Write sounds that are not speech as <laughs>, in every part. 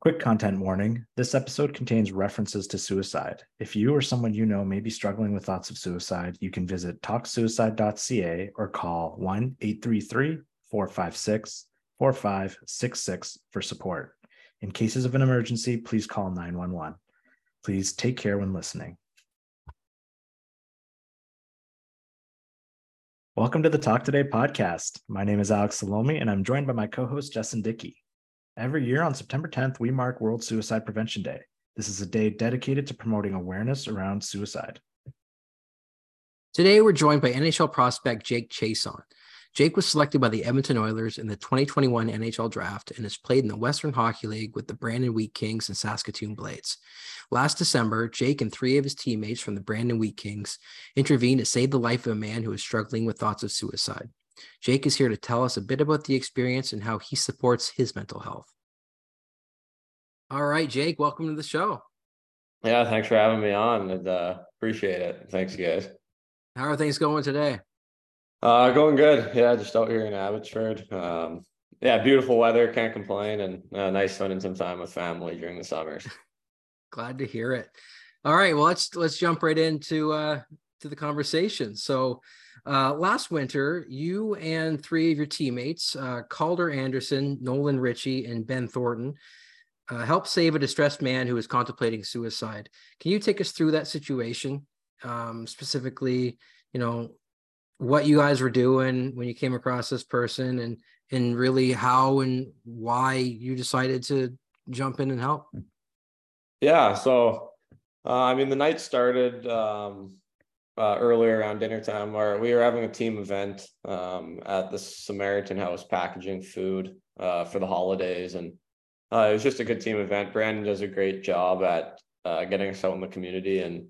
Quick content warning this episode contains references to suicide. If you or someone you know may be struggling with thoughts of suicide, you can visit talksuicide.ca or call 1 833 456 4566 for support. In cases of an emergency, please call 911. Please take care when listening. Welcome to the Talk Today podcast. My name is Alex Salomie, and I'm joined by my co host, Justin Dickie. Every year on September 10th, we mark World Suicide Prevention Day. This is a day dedicated to promoting awareness around suicide. Today, we're joined by NHL prospect Jake Chiasson. Jake was selected by the Edmonton Oilers in the 2021 NHL draft and has played in the Western Hockey League with the Brandon Wheat Kings and Saskatoon Blades. Last December, Jake and three of his teammates from the Brandon Wheat Kings intervened to save the life of a man who was struggling with thoughts of suicide. Jake is here to tell us a bit about the experience and how he supports his mental health. All right, Jake, welcome to the show. Yeah, thanks for having me on and uh, appreciate it. Thanks, guys. How are things going today? Uh, going good. Yeah, just out here in Abbotsford. Um, yeah, beautiful weather. Can't complain, and uh, nice spending some time with family during the summers. <laughs> Glad to hear it. All right, well let's let's jump right into uh, to the conversation. So, uh, last winter, you and three of your teammates, uh, Calder Anderson, Nolan Ritchie, and Ben Thornton, uh, helped save a distressed man who was contemplating suicide. Can you take us through that situation, um, specifically? You know, what you guys were doing when you came across this person and and really how and why you decided to jump in and help yeah so uh, i mean the night started um, uh, earlier around dinner time where we were having a team event um, at the samaritan house packaging food uh, for the holidays and uh, it was just a good team event brandon does a great job at uh, getting us out in the community and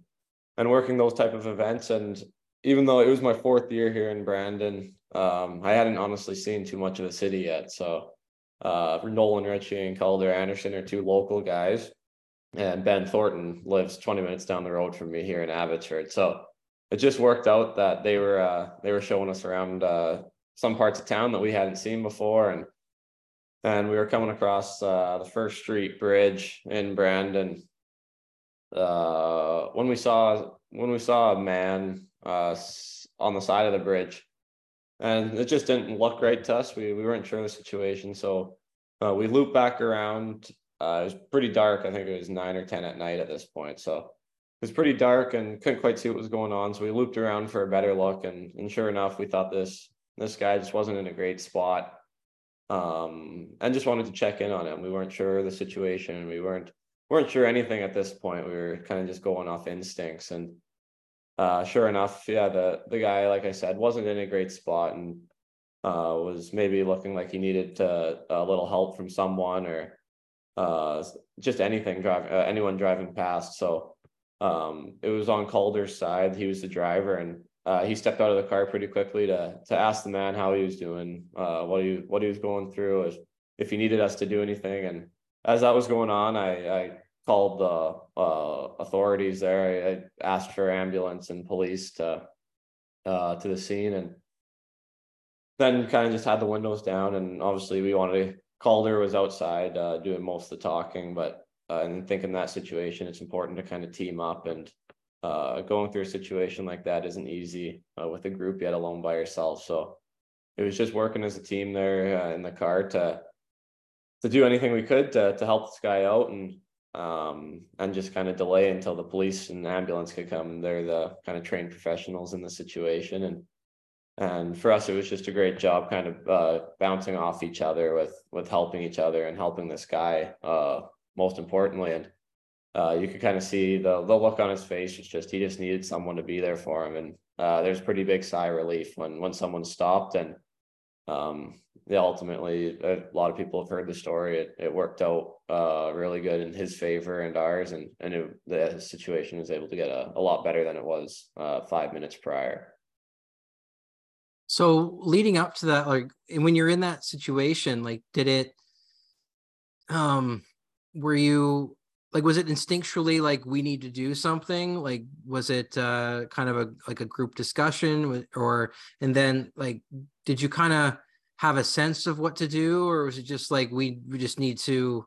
and working those type of events and even though it was my fourth year here in Brandon, um, I hadn't honestly seen too much of the city yet. So uh, Nolan Ritchie and Calder Anderson are two local guys, and Ben Thornton lives 20 minutes down the road from me here in Abbotsford. So it just worked out that they were uh, they were showing us around uh, some parts of town that we hadn't seen before, and and we were coming across uh, the First Street Bridge in Brandon. Uh, when we saw when we saw a man uh, on the side of the bridge, and it just didn't look right to us. We we weren't sure of the situation, so uh, we looped back around. It was pretty dark. I think it was nine or ten at night at this point, so was pretty dark and couldn't quite see what was going on. So we looped around for a better look, and and sure enough, we thought this this guy just wasn't in a great spot. Um, and just wanted to check in on him. We weren't sure of the situation. We weren't weren't sure anything at this point. We were kind of just going off instincts and uh, sure enough, yeah, the the guy, like I said, wasn't in a great spot and uh, was maybe looking like he needed to, a little help from someone or uh, just anything driving uh, anyone driving past. So um, it was on Calder's side. He was the driver, and uh, he stepped out of the car pretty quickly to to ask the man how he was doing, uh, what he what he was going through, if, if he needed us to do anything. And as that was going on, I I called the uh, authorities there. I, I, asked for ambulance and police to uh, to the scene, and then kind of just had the windows down. And obviously, we wanted to. Calder was outside uh, doing most of the talking, but uh, and think in that situation, it's important to kind of team up. And uh, going through a situation like that isn't easy uh, with a group yet alone by yourself. So it was just working as a team there uh, in the car to to do anything we could to to help this guy out and um, and just kind of delay until the police and ambulance could come. They're the kind of trained professionals in the situation, and and for us, it was just a great job, kind of uh, bouncing off each other with with helping each other and helping this guy. Uh, most importantly, and uh, you could kind of see the the look on his face. It's just he just needed someone to be there for him, and uh, there's pretty big sigh relief when when someone stopped and um, yeah, ultimately, a lot of people have heard the story. It, it worked out uh, really good in his favor and ours, and and it, the situation was able to get a, a lot better than it was uh, five minutes prior. So leading up to that, like, and when you're in that situation, like, did it, um, were you like, was it instinctually like we need to do something? Like, was it uh, kind of a like a group discussion, or and then like, did you kind of have a sense of what to do or was it just like we we just need to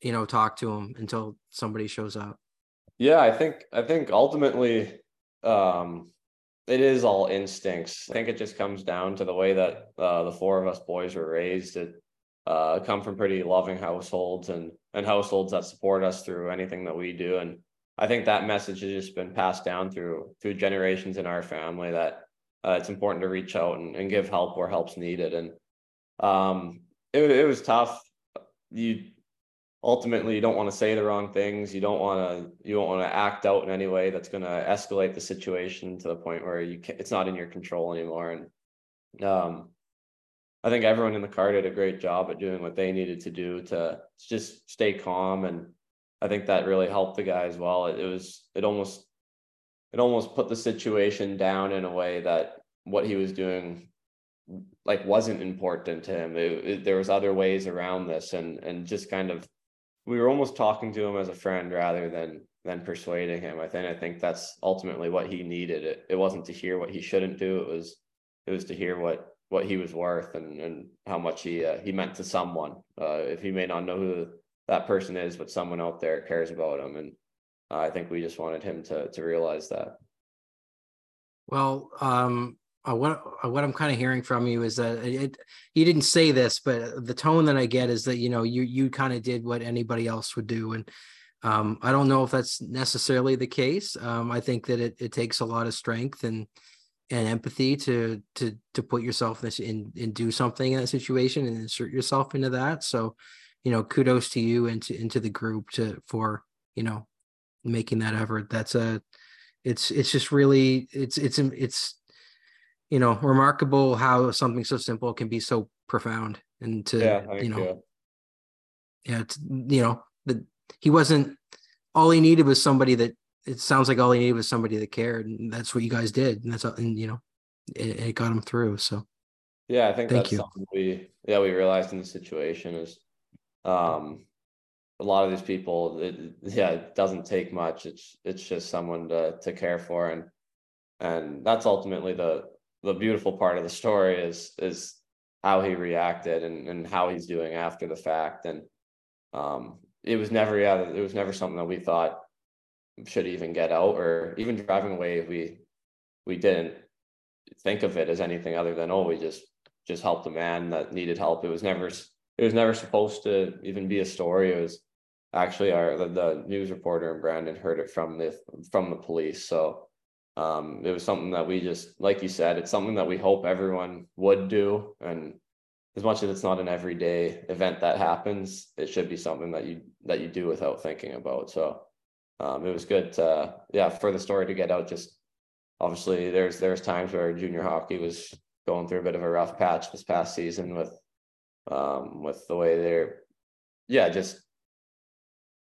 you know talk to them until somebody shows up? Yeah i think i think ultimately um it is all instincts. I think it just comes down to the way that uh, the four of us boys were raised. It uh, come from pretty loving households and and households that support us through anything that we do. And i think that message has just been passed down through through generations in our family that uh, it's important to reach out and, and give help where help's needed. And um it, it was tough. You ultimately you don't want to say the wrong things. You don't want to you don't want to act out in any way that's going to escalate the situation to the point where you can, it's not in your control anymore. And um I think everyone in the car did a great job at doing what they needed to do to just stay calm. And I think that really helped the guy as well. It, it was, it almost, it almost put the situation down in a way that what he was doing like wasn't important to him. It, it, there was other ways around this and, and just kind of, we were almost talking to him as a friend rather than, than persuading him. I think, I think that's ultimately what he needed. It, it wasn't to hear what he shouldn't do. It was, it was to hear what what he was worth and and how much he uh, he meant to someone. Uh, if he may not know who that person is, but someone out there cares about him, and uh, I think we just wanted him to to realize that. Well, um, uh, what uh, what I'm kind of hearing from you is that it, you didn't say this, but the tone that I get is that you know you you kind of did what anybody else would do, and um, I don't know if that's necessarily the case. Um, I think that it it takes a lot of strength and and empathy to to to put yourself in this in and do something in that situation and insert yourself into that. So you know kudos to you and to into the group to for you know making that effort. That's a it's it's just really it's it's it's you know remarkable how something so simple can be so profound and to yeah, you know yeah it's, you know the he wasn't all he needed was somebody that it sounds like all he needed was somebody that cared, and that's what you guys did, and that's and you know, it, it got him through. So, yeah, I think Thank that's you. something we yeah we realized in the situation is, um, a lot of these people, it, yeah, it doesn't take much. It's it's just someone to to care for, and and that's ultimately the the beautiful part of the story is is how he reacted and and how he's doing after the fact, and um, it was never yeah, it was never something that we thought should even get out or even driving away we we didn't think of it as anything other than oh we just just helped a man that needed help. It was never it was never supposed to even be a story. It was actually our the, the news reporter and brandon heard it from the from the police. So um it was something that we just like you said it's something that we hope everyone would do. And as much as it's not an everyday event that happens it should be something that you that you do without thinking about. So um, it was good to, yeah, for the story to get out. Just obviously there's, there's times where junior hockey was going through a bit of a rough patch this past season with, um, with the way they're, yeah, just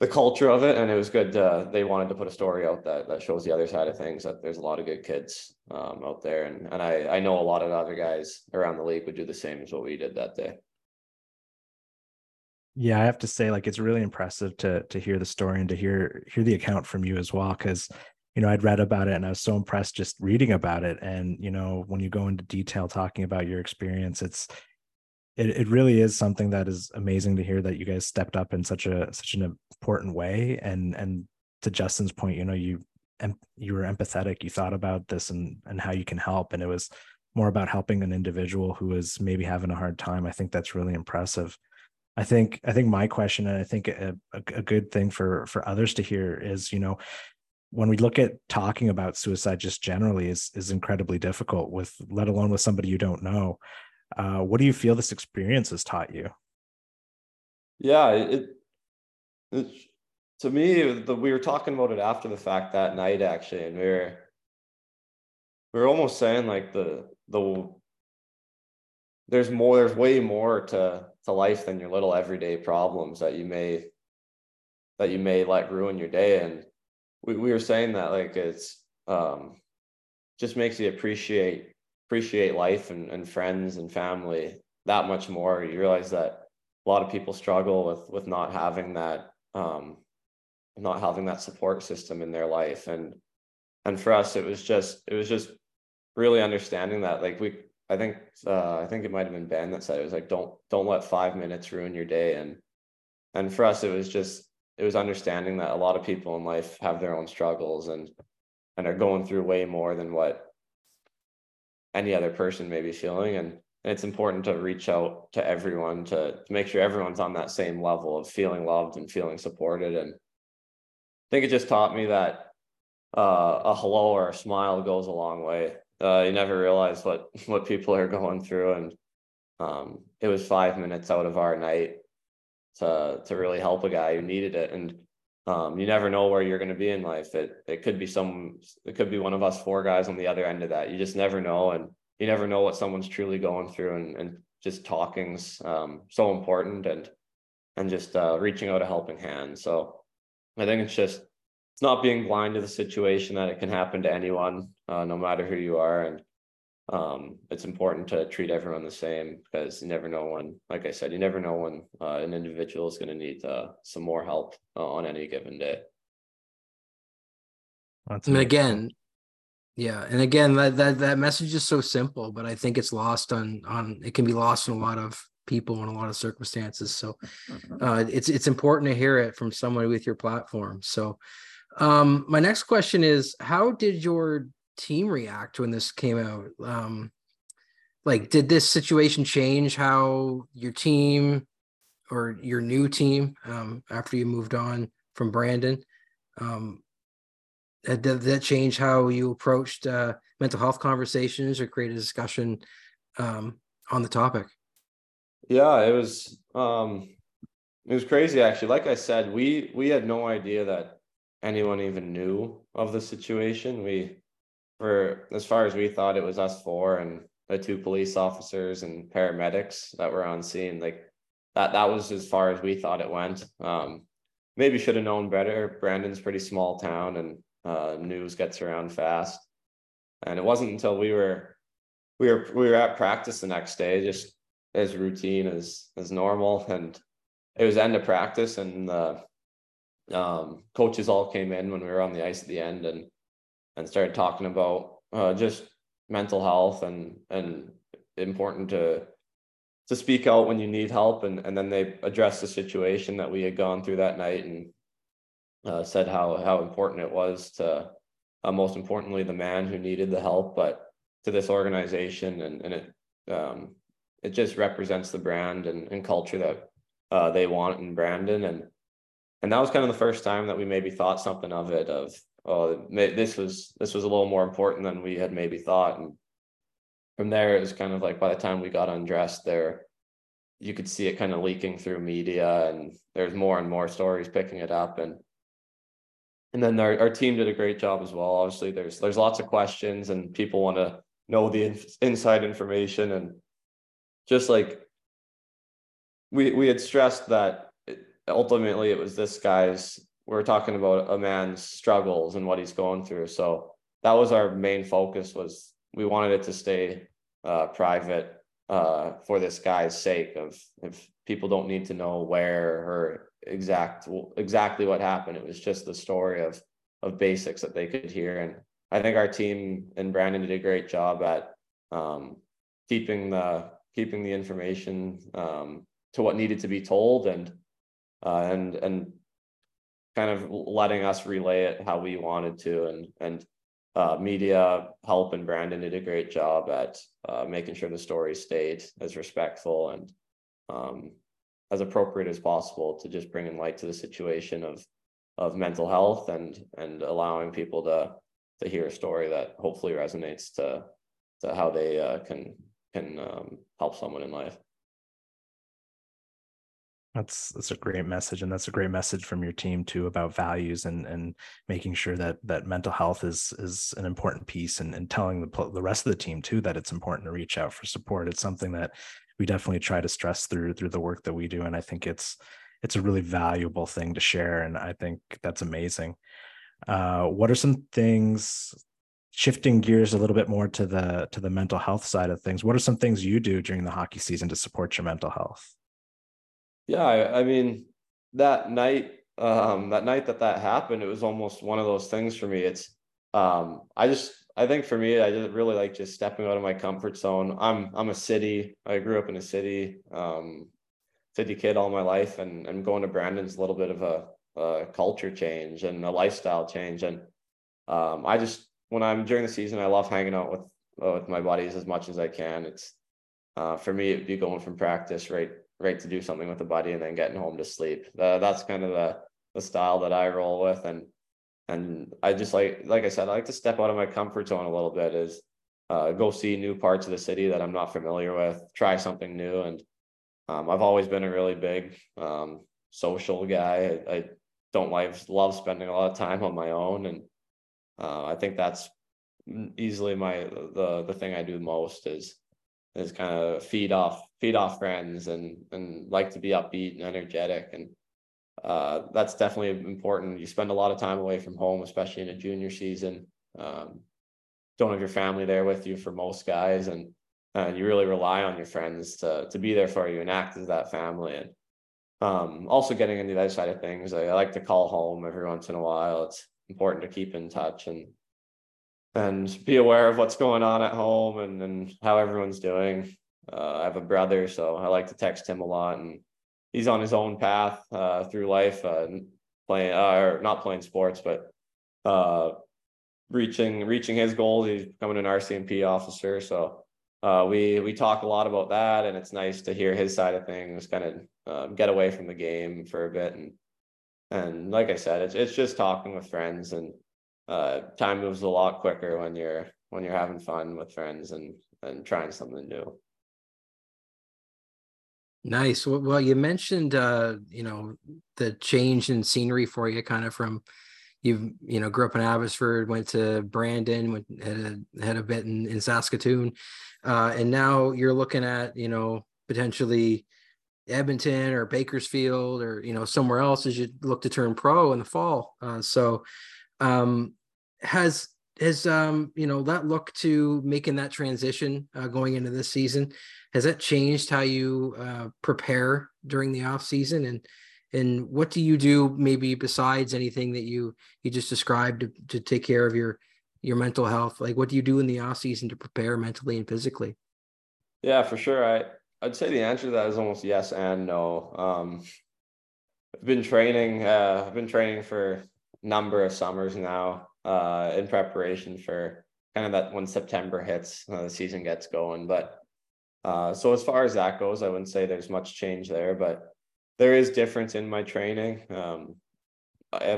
the culture of it. And it was good. To, they wanted to put a story out that, that shows the other side of things, that there's a lot of good kids um, out there. And, and I, I know a lot of other guys around the league would do the same as what we did that day yeah i have to say like it's really impressive to to hear the story and to hear hear the account from you as well because you know i'd read about it and i was so impressed just reading about it. And you know when you go into detail talking about your experience it's it, it really is something that is amazing to hear that you guys stepped up in such a such an important way. And and to justin's point you know you you were empathetic you thought about this and and how you can help. And it was more about helping an individual who is maybe having a hard time. I think that's really impressive I think I think my question, and I think a, a, good thing for for others to hear is, you know, when we look at talking about suicide just generally is is incredibly difficult with let alone with somebody you don't know. Uh, what do you feel this experience has taught you? Yeah, it, it to me, the, we were talking about it after the fact that night actually, and we were we were almost saying like the the there's more there's way more to to life than your little everyday problems that you may that you may let ruin your day. And we, we were saying that like it's um just makes you appreciate appreciate life and, and friends and family that much more. You realize that a lot of people struggle with with not having that um not having that support system in their life. And and for us it was just it was just really understanding that like we I think uh, I think it might have been Ben that said it was like don't don't let five minutes ruin your day. And and for us, it was just it was understanding that a lot of people in life have their own struggles and and are going through way more than what any other person may be feeling. And, and it's important to reach out to everyone to, to make sure everyone's on that same level of feeling loved and feeling supported. And i think it just taught me that uh, a hello or a smile goes a long way uh, you never realize what <laughs> what people are going through and um, it was five minutes out of our night to to really help a guy who needed it and um, you never know where you're going to be in life. It it could be some, it could be one of us four guys on the other end of that. You just never know, and you never know what someone's truly going through. And and just talking's um, so important, and and just uh, reaching out a helping hand. So I think it's just it's not being blind to the situation that it can happen to anyone, uh, no matter who you are, and um, it's important to treat everyone the same because you never know when, like I said, you never know when uh, an individual is going to need uh, some more help uh, on any given day. That's and again, yeah, and again, that, that that message is so simple, but I think it's lost on on it can be lost in a lot of people in a lot of circumstances. So uh, it's it's important to hear it from someone with your platform. So um, my next question is, how did your team react when this came out? Um, like, did this situation change how your team or your new team um, after you moved on from Brandon? Um, did that change how you approached uh, mental health conversations or create a discussion um, on the topic? Yeah, it was um, it was crazy actually. Like I said, we we had no idea that anyone even knew of the situation. We for as far as we thought it was us four and the two police officers and paramedics that were on scene like that that was as far as we thought it went. Um maybe should have known better. Brandon's pretty small town and uh news gets around fast. And it wasn't until we were we were we were at practice the next day just as routine as as normal. And it was end of practice and the um coaches all came in when we were on the ice at the end and and started talking about uh, just mental health and and important to to speak out when you need help. And and then they addressed the situation that we had gone through that night and uh, said how how important it was to uh, most importantly the man who needed the help but to this organization. And and it um, it just represents the brand and, and culture that uh, they want in Brandon. And and that was kind of the first time that we maybe thought something of it of oh, this was this was a little more important than we had maybe thought. And from there, it was kind of like by the time we got undressed, there you could see it kind of leaking through media, and there's more and more stories picking it up, and and then our, our team did a great job as well. Obviously, there's there's lots of questions, and people want to know the inside information, and just like we we had stressed that ultimately it was this guy's we're talking about a man's struggles and what he's going through. So that was our main focus was we wanted it to stay uh, private uh, for this guy's sake of if people don't need to know where or exact exactly what happened. It was just the story of of basics that they could hear. And I think our team and Brandon did a great job at um, keeping the keeping the information um, to what needed to be told and uh, and and kind of letting us relay it how we wanted to and and uh, media help and Brandon did a great job at uh, making sure the story stayed as respectful and um, as appropriate as possible to just bring in light to the situation of of mental health and and allowing people to to hear a story that hopefully resonates to to how they uh, can can um, help someone in life. That's that's a great message, and that's a great message from your team too about values and and making sure that that mental health is is an important piece, and and telling the the rest of the team too that it's important to reach out for support. It's something that we definitely try to stress through through the work that we do, and I think it's it's a really valuable thing to share, and I think that's amazing. Uh, what are some things shifting gears a little bit more to the to the mental health side of things what are some things you do during the hockey season to support your mental health yeah, I, I mean that night, um, that night that that happened, it was almost one of those things for me. It's, um, I just, I think for me, I just really like just stepping out of my comfort zone. I'm, I'm a city. I grew up in a city. Um, city kid all my life, and and going to Brandon's a little bit of a, a culture change and a lifestyle change. And um, I just when I'm during the season, I love hanging out with uh, with my buddies as much as I can. It's uh, for me, it'd be going from practice right right to do something with a buddy and then getting home to sleep. That's kind of the the style that I roll with, and and I just like like I said, I like to step out of my comfort zone a little bit. Is uh, go see new parts of the city that I'm not familiar with, try something new, and um, I've always been a really big um, social guy. I, I don't like love spending a lot of time on my own, and uh, I think that's easily my the the thing I do most is is kind of feed off feed off friends and and like to be upbeat and energetic and uh, that's definitely important. You spend a lot of time away from home, especially in a junior season. Um, don't have your family there with you for most guys, and and you really rely on your friends to to be there for you and act as that family. And um, also getting into the other side of things, I, I like to call home every once in a while. It's important to keep in touch and and be aware of what's going on at home and, and how everyone's doing. Uh, I have a brother, so I like to text him a lot, and he's on his own path uh, through life, uh, playing uh, or not playing sports, but uh, reaching reaching his goals. He's becoming an RCMP officer, so uh, we we talk a lot about that, and it's nice to hear his side of things, kind of um, get away from the game for a bit, and and like I said, it's it's just talking with friends, and uh, time moves a lot quicker when you're when you're having fun with friends and and trying something new. Nice. Well, you mentioned uh, you know the change in scenery for you, kind of from you've you know grew up in Abbotsford, went to Brandon, went had a, had a bit in, in Saskatoon, uh, and now you're looking at you know potentially Edmonton or Bakersfield or you know somewhere else as you look to turn pro in the fall. Uh, so um, has has um, you know that look to making that transition uh, going into this season has that changed how you uh, prepare during the off season? And and what do you do maybe besides anything that you you just described to, to take care of your your mental health? Like what do you do in the off season to prepare mentally and physically? Yeah for sure. I i'd say the answer to that is almost yes and no. Um i've been training uh i've been training for number of summers now uh in preparation for kind of that when september hits uh, the season gets going but uh so as far as that goes i wouldn't say there's much change there but there is difference in my training. Um,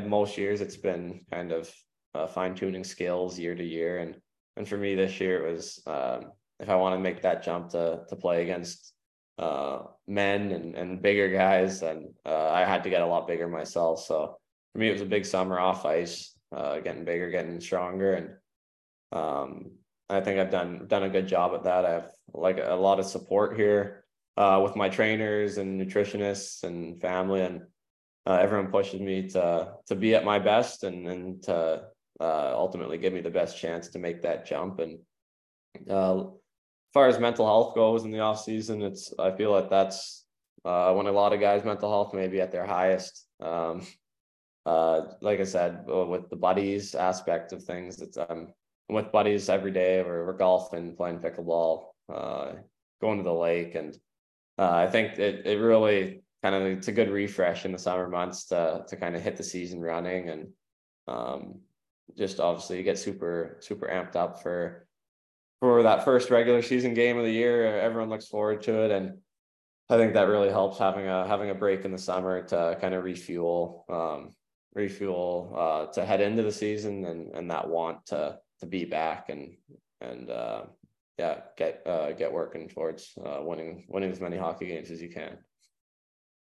most years it's been kind of uh, fine tuning skills year to year, and and for me this year it was um, if I want to make that jump to to play against uh, men and and bigger guys, then uh, I had to get a lot bigger myself. So for me it was a big summer off ice, uh, getting bigger, getting stronger, and um, I think I've done done a good job at that. I have like a lot of support here uh, with my trainers and nutritionists and family, and uh, everyone pushes me to to be at my best and and to uh, ultimately give me the best chance to make that jump. And uh, as far as mental health goes in the off season, it's I feel like that's uh, when a lot of guys' mental health may be at their highest. Um, uh, like I said, with the buddies aspect of things, it's um, I'm with buddies every day. We're, we're golfing, playing pickleball, uh, going to the lake, and uh, I think it it really kind of it's a good refresh in the summer months to to kind of hit the season running and um, just obviously you get super super amped up for for that first regular season game of the year. Everyone looks forward to it, and I think that really helps having a having a break in the summer to kind of refuel um, refuel uh, to head into the season and and that want to to be back and and uh, yeah, get uh, get working towards uh, winning winning as many hockey games as you can.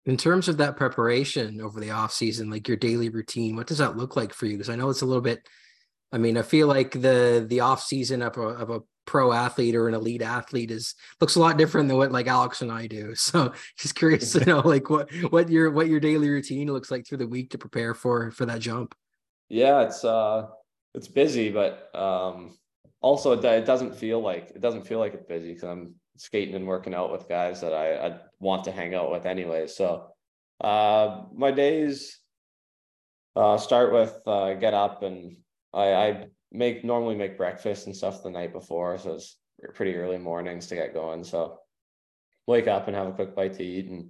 In terms of that preparation over the off season, like your daily routine, what does that look like for you? Because I know it's a little bit. I mean, I feel like the the off season of a of a pro athlete or an elite athlete is looks a lot different than what like Alex and I do. <laughs> So just curious to know like what what your what your daily routine looks like through the week to prepare for for that jump. Yeah, it's uh it's busy, but um also it doesn't feel like it doesn't feel like it's busy because I'm skating and working out with guys that I, I want to hang out with anyway. So uh, my days uh, start with uh, get up and I, I make normally make breakfast and stuff the night before, so it's pretty early mornings to get going. So wake up and have a quick bite to eat and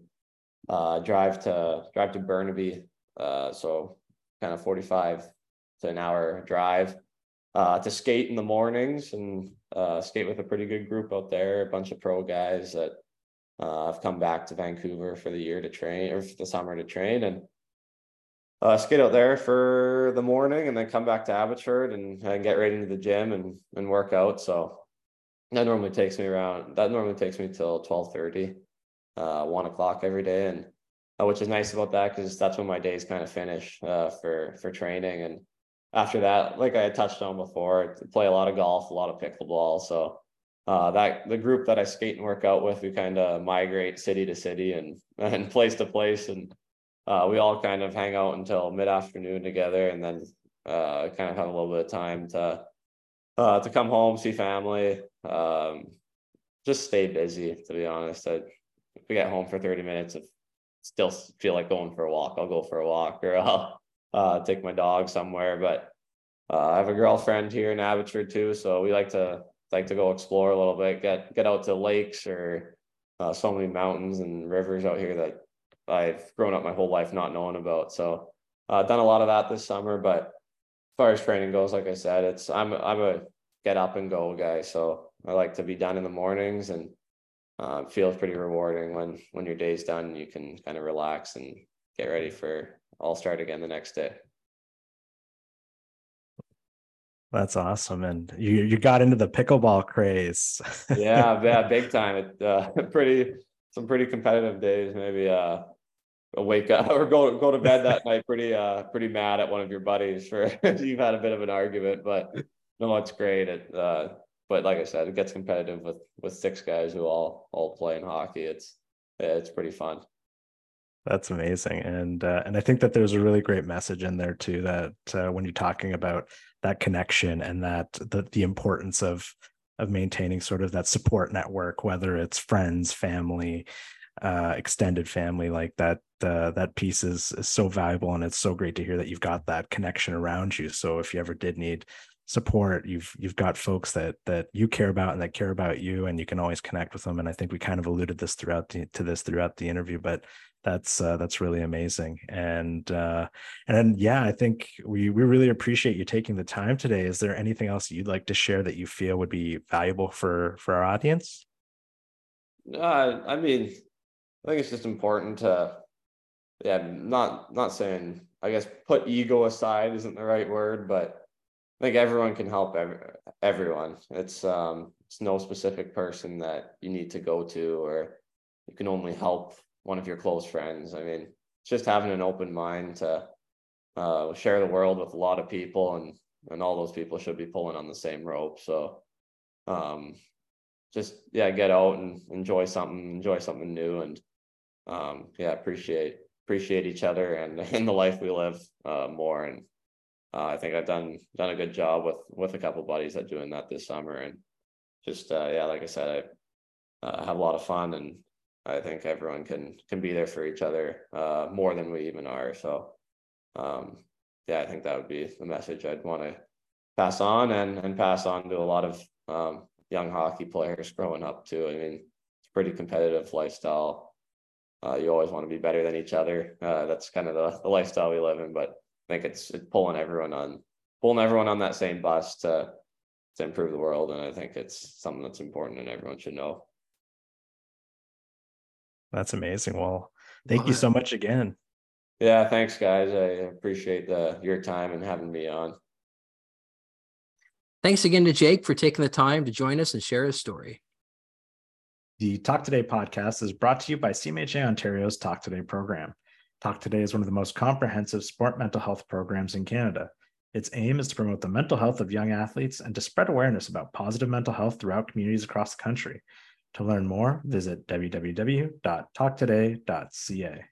uh, drive to drive to Burnaby. Uh, so kind of 45 to an hour drive uh, to skate in the mornings and uh, skate with a pretty good group out there, a bunch of pro guys that uh, have come back to Vancouver for the year to train or for the summer to train and uh, skate out there for the morning and then come back to Abbotsford and, and get right into the gym and, and work out. So that normally takes me around, that normally takes me till 1230, uh, one o'clock every day. And uh, which is nice about that because that's when my days kind of finish uh, for, for training. And after that, like I had touched on before, I play a lot of golf, a lot of pickleball. So uh, that the group that I skate and work out with, we kind of migrate city to city and, <laughs> and place to place. And uh, we all kind of hang out until mid afternoon together, and then uh, kind of have a little bit of time to uh, to come home, see family, um, just stay busy. To be honest, I, if we get home for thirty minutes, if still feel like going for a walk, I'll go for a walk, or <laughs> I'll uh, take my dog somewhere. But uh, I have a girlfriend here in Abbotsford too, so we like to like to go explore a little bit, get get out to lakes or uh, so many mountains and rivers out here that I've grown up my whole life not knowing about. So I've uh, done a lot of that this summer, but as far as training goes, like I said, it's I'm I'm a get up and go guy. So I like to be done in the mornings and uh, feels pretty rewarding when when your day's done. You can kind of relax and get ready for all start again the next day. That's awesome, and you you got into the pickleball craze. <laughs> yeah, yeah, big time. It uh, <laughs> pretty some pretty competitive days. Maybe uh, wake up <laughs> or go go to bed that night pretty uh pretty mad at one of your buddies for <laughs> you've had a bit of an argument but no it's great. It uh but like i said it gets competitive with with six guys who all all play in hockey. It's it's pretty fun. That's amazing. And uh, and i think that there's a really great message in there too that uh, when you're talking about that connection and that the the importance of of maintaining sort of that support network whether it's friends family uh, extended family like that uh, that piece is, is so valuable and it's so great to hear that you've got that connection around you. So if you ever did need support you've you've got folks that that you care about and that care about you and you can always connect with them. And i think we kind of alluded this throughout the, to this throughout the interview but that's uh, that's really amazing. And uh and yeah i think we we really appreciate you taking the time today. Is there anything else you'd like to share that you feel would be valuable for for our audience? Uh, i mean I think it's just important to, yeah, not not saying I guess put ego aside isn't the right word, but I think everyone can help every, everyone. It's um it's no specific person that you need to go to or you can only help one of your close friends. I mean, just having an open mind to uh, share the world with a lot of people and and all those people should be pulling on the same rope. So um just yeah, get out and enjoy something, enjoy something new and um, yeah, appreciate appreciate each other and <laughs> in the life we live uh, more. And uh, I think I've done done a good job with with a couple buddies at doing that this summer. And just uh, yeah, like I said, I uh, have a lot of fun, and I think everyone can can be there for each other uh, more than we even are. So um, yeah, I think that would be the message I'd want to pass on and and pass on to a lot of um, young hockey players growing up too. I mean, it's pretty competitive lifestyle uh, you always want to be better than each other. Uh, that's kind of the, the lifestyle we live in. But I think it's, it's pulling everyone on pulling everyone on that same bus to to improve the world. And I think it's something that's important and everyone should know. That's amazing. Well, thank you so much again. Yeah, thanks guys. I appreciate the your time and having me on. Thanks again to Jake for taking the time to join us and share his story. The Talk Today podcast is brought to you by CMHA Ontario's Talk Today program. Talk Today is one of the most comprehensive sport mental health programs in Canada. Its aim is to promote the mental health of young athletes and to spread awareness about positive mental health throughout communities across the country. To learn more, visit www.talktoday.ca.